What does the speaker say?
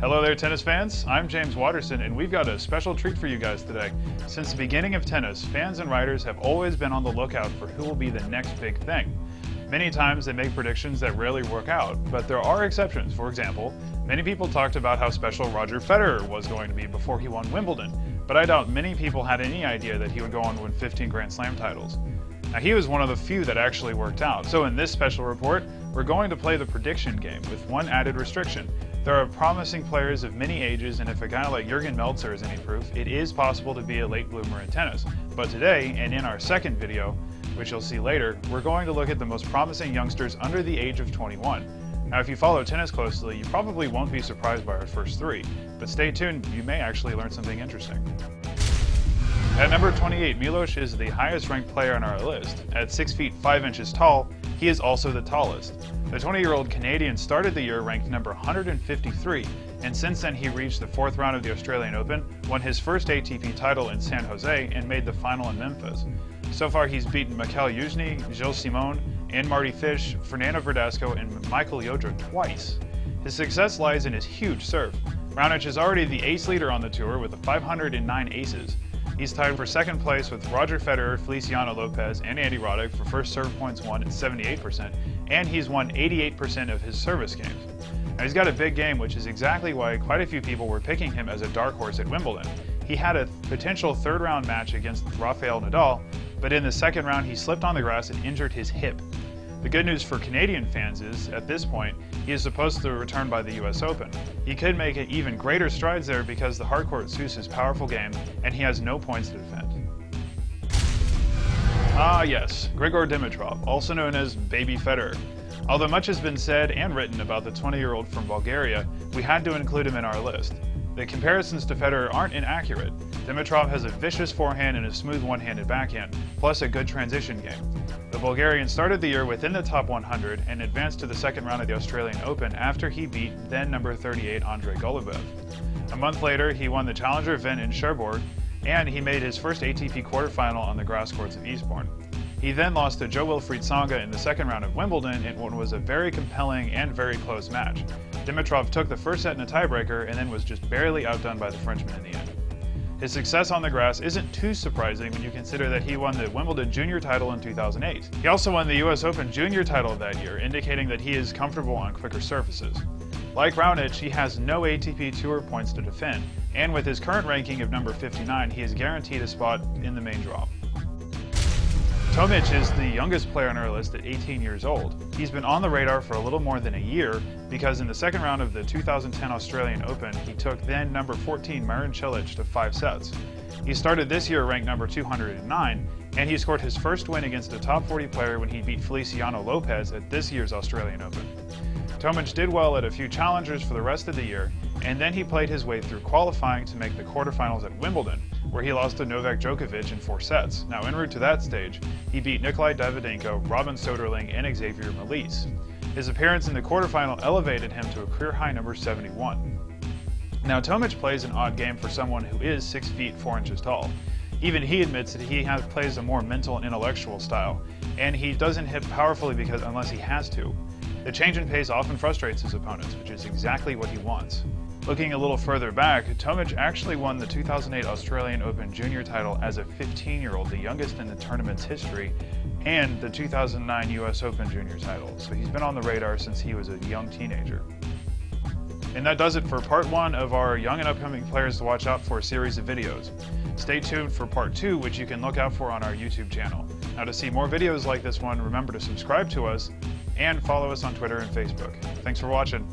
Hello there, tennis fans. I'm James Watterson, and we've got a special treat for you guys today. Since the beginning of tennis, fans and writers have always been on the lookout for who will be the next big thing. Many times they make predictions that rarely work out, but there are exceptions. For example, many people talked about how special Roger Federer was going to be before he won Wimbledon, but I doubt many people had any idea that he would go on to win 15 Grand Slam titles. Now, he was one of the few that actually worked out. So, in this special report, we're going to play the prediction game with one added restriction. There are promising players of many ages, and if a guy like Jurgen Melzer is any proof, it is possible to be a late bloomer in tennis. But today, and in our second video, which you'll see later, we're going to look at the most promising youngsters under the age of 21. Now, if you follow tennis closely, you probably won't be surprised by our first three, but stay tuned, you may actually learn something interesting. At number 28, Milos is the highest ranked player on our list. At 6 feet 5 inches tall, he is also the tallest. The 20 year old Canadian started the year ranked number 153, and since then he reached the fourth round of the Australian Open, won his first ATP title in San Jose, and made the final in Memphis. So far, he's beaten Mikhail Youzhny, Gilles Simon, and Mardy Fish, Fernando Verdasco, and Michael Yoder twice. His success lies in his huge serve. Raonic is already the ace leader on the tour with 509 aces. He's tied for second place with Roger Federer, Feliciano Lopez, and Andy Roddick for first serve points won at 78%, and he's won 88% of his service games. Now he's got a big game, which is exactly why quite a few people were picking him as a dark horse at Wimbledon. He had a potential third round match against Rafael Nadal, but in the second round he slipped on the grass and injured his hip. The good news for Canadian fans is, at this point, he is supposed to return by the US Open. He could make even greater strides there because the hardcourt suits his powerful game and he has no points to defend. Ah yes, Grigor Dimitrov, also known as Baby Federer. Although much has been said and written about the 20-year-old from Bulgaria, we had to include him in our list. The comparisons to Federer aren't inaccurate. Dimitrov has a vicious forehand and a smooth one-handed backhand, plus a good transition game. The Bulgarian started the year within the top 100 and advanced to the second round of the Australian Open after he beat then number 38 Andrei Golubev. A month later, he won the Challenger event in Cherbourg, and he made his first ATP quarterfinal on the grass courts of Eastbourne. He then lost to Jo-Wilfried Tsonga in the second round of Wimbledon in what was a very compelling and very close match. Dimitrov took the first set in a tiebreaker and then was just barely outdone by the Frenchman in the end. His success on the grass isn't too surprising when you consider that he won the Wimbledon Junior title in 2008. He also won the US Open Junior title that year, indicating that he is comfortable on quicker surfaces. Like Raonic, he has no ATP Tour points to defend, and with his current ranking of number 59, he is guaranteed a spot in the main draw. Tomic is the youngest player on our list at 18 years old. He's been on the radar for a little more than a year because in the second round of the 2010 Australian Open, he took then number 14 Marin Cilic to five sets. He started this year ranked number 209, and he scored his first win against a top 40 player when he beat Feliciano Lopez at this year's Australian Open. Tomic did well at a few challengers for the rest of the year, and then he played his way through qualifying to make the quarterfinals at Wimbledon, where he lost to Novak Djokovic in four sets. Now, en route to that stage, he beat Nikolai Davydenko, Robin Soderling, and Xavier Malisse. His appearance in the quarterfinal elevated him to a career high number 71. Now, Tomic plays an odd game for someone who is 6 feet 4 inches tall. Even he admits that he has, plays a more mental and intellectual style, and he doesn't hit powerfully because unless he has to. The change in pace often frustrates his opponents, which is exactly what he wants. Looking a little further back, Tomic actually won the 2008 Australian Open junior title as a 15-year-old, the youngest in the tournament's history, and the 2009 US Open junior title. So he's been on the radar since he was a young teenager. And that does it for part one of our young and upcoming players to watch out for series of videos. Stay tuned for part two, which you can look out for on our YouTube channel. Now to see more videos like this one, remember to subscribe to us and follow us on Twitter and Facebook. Thanks for watching.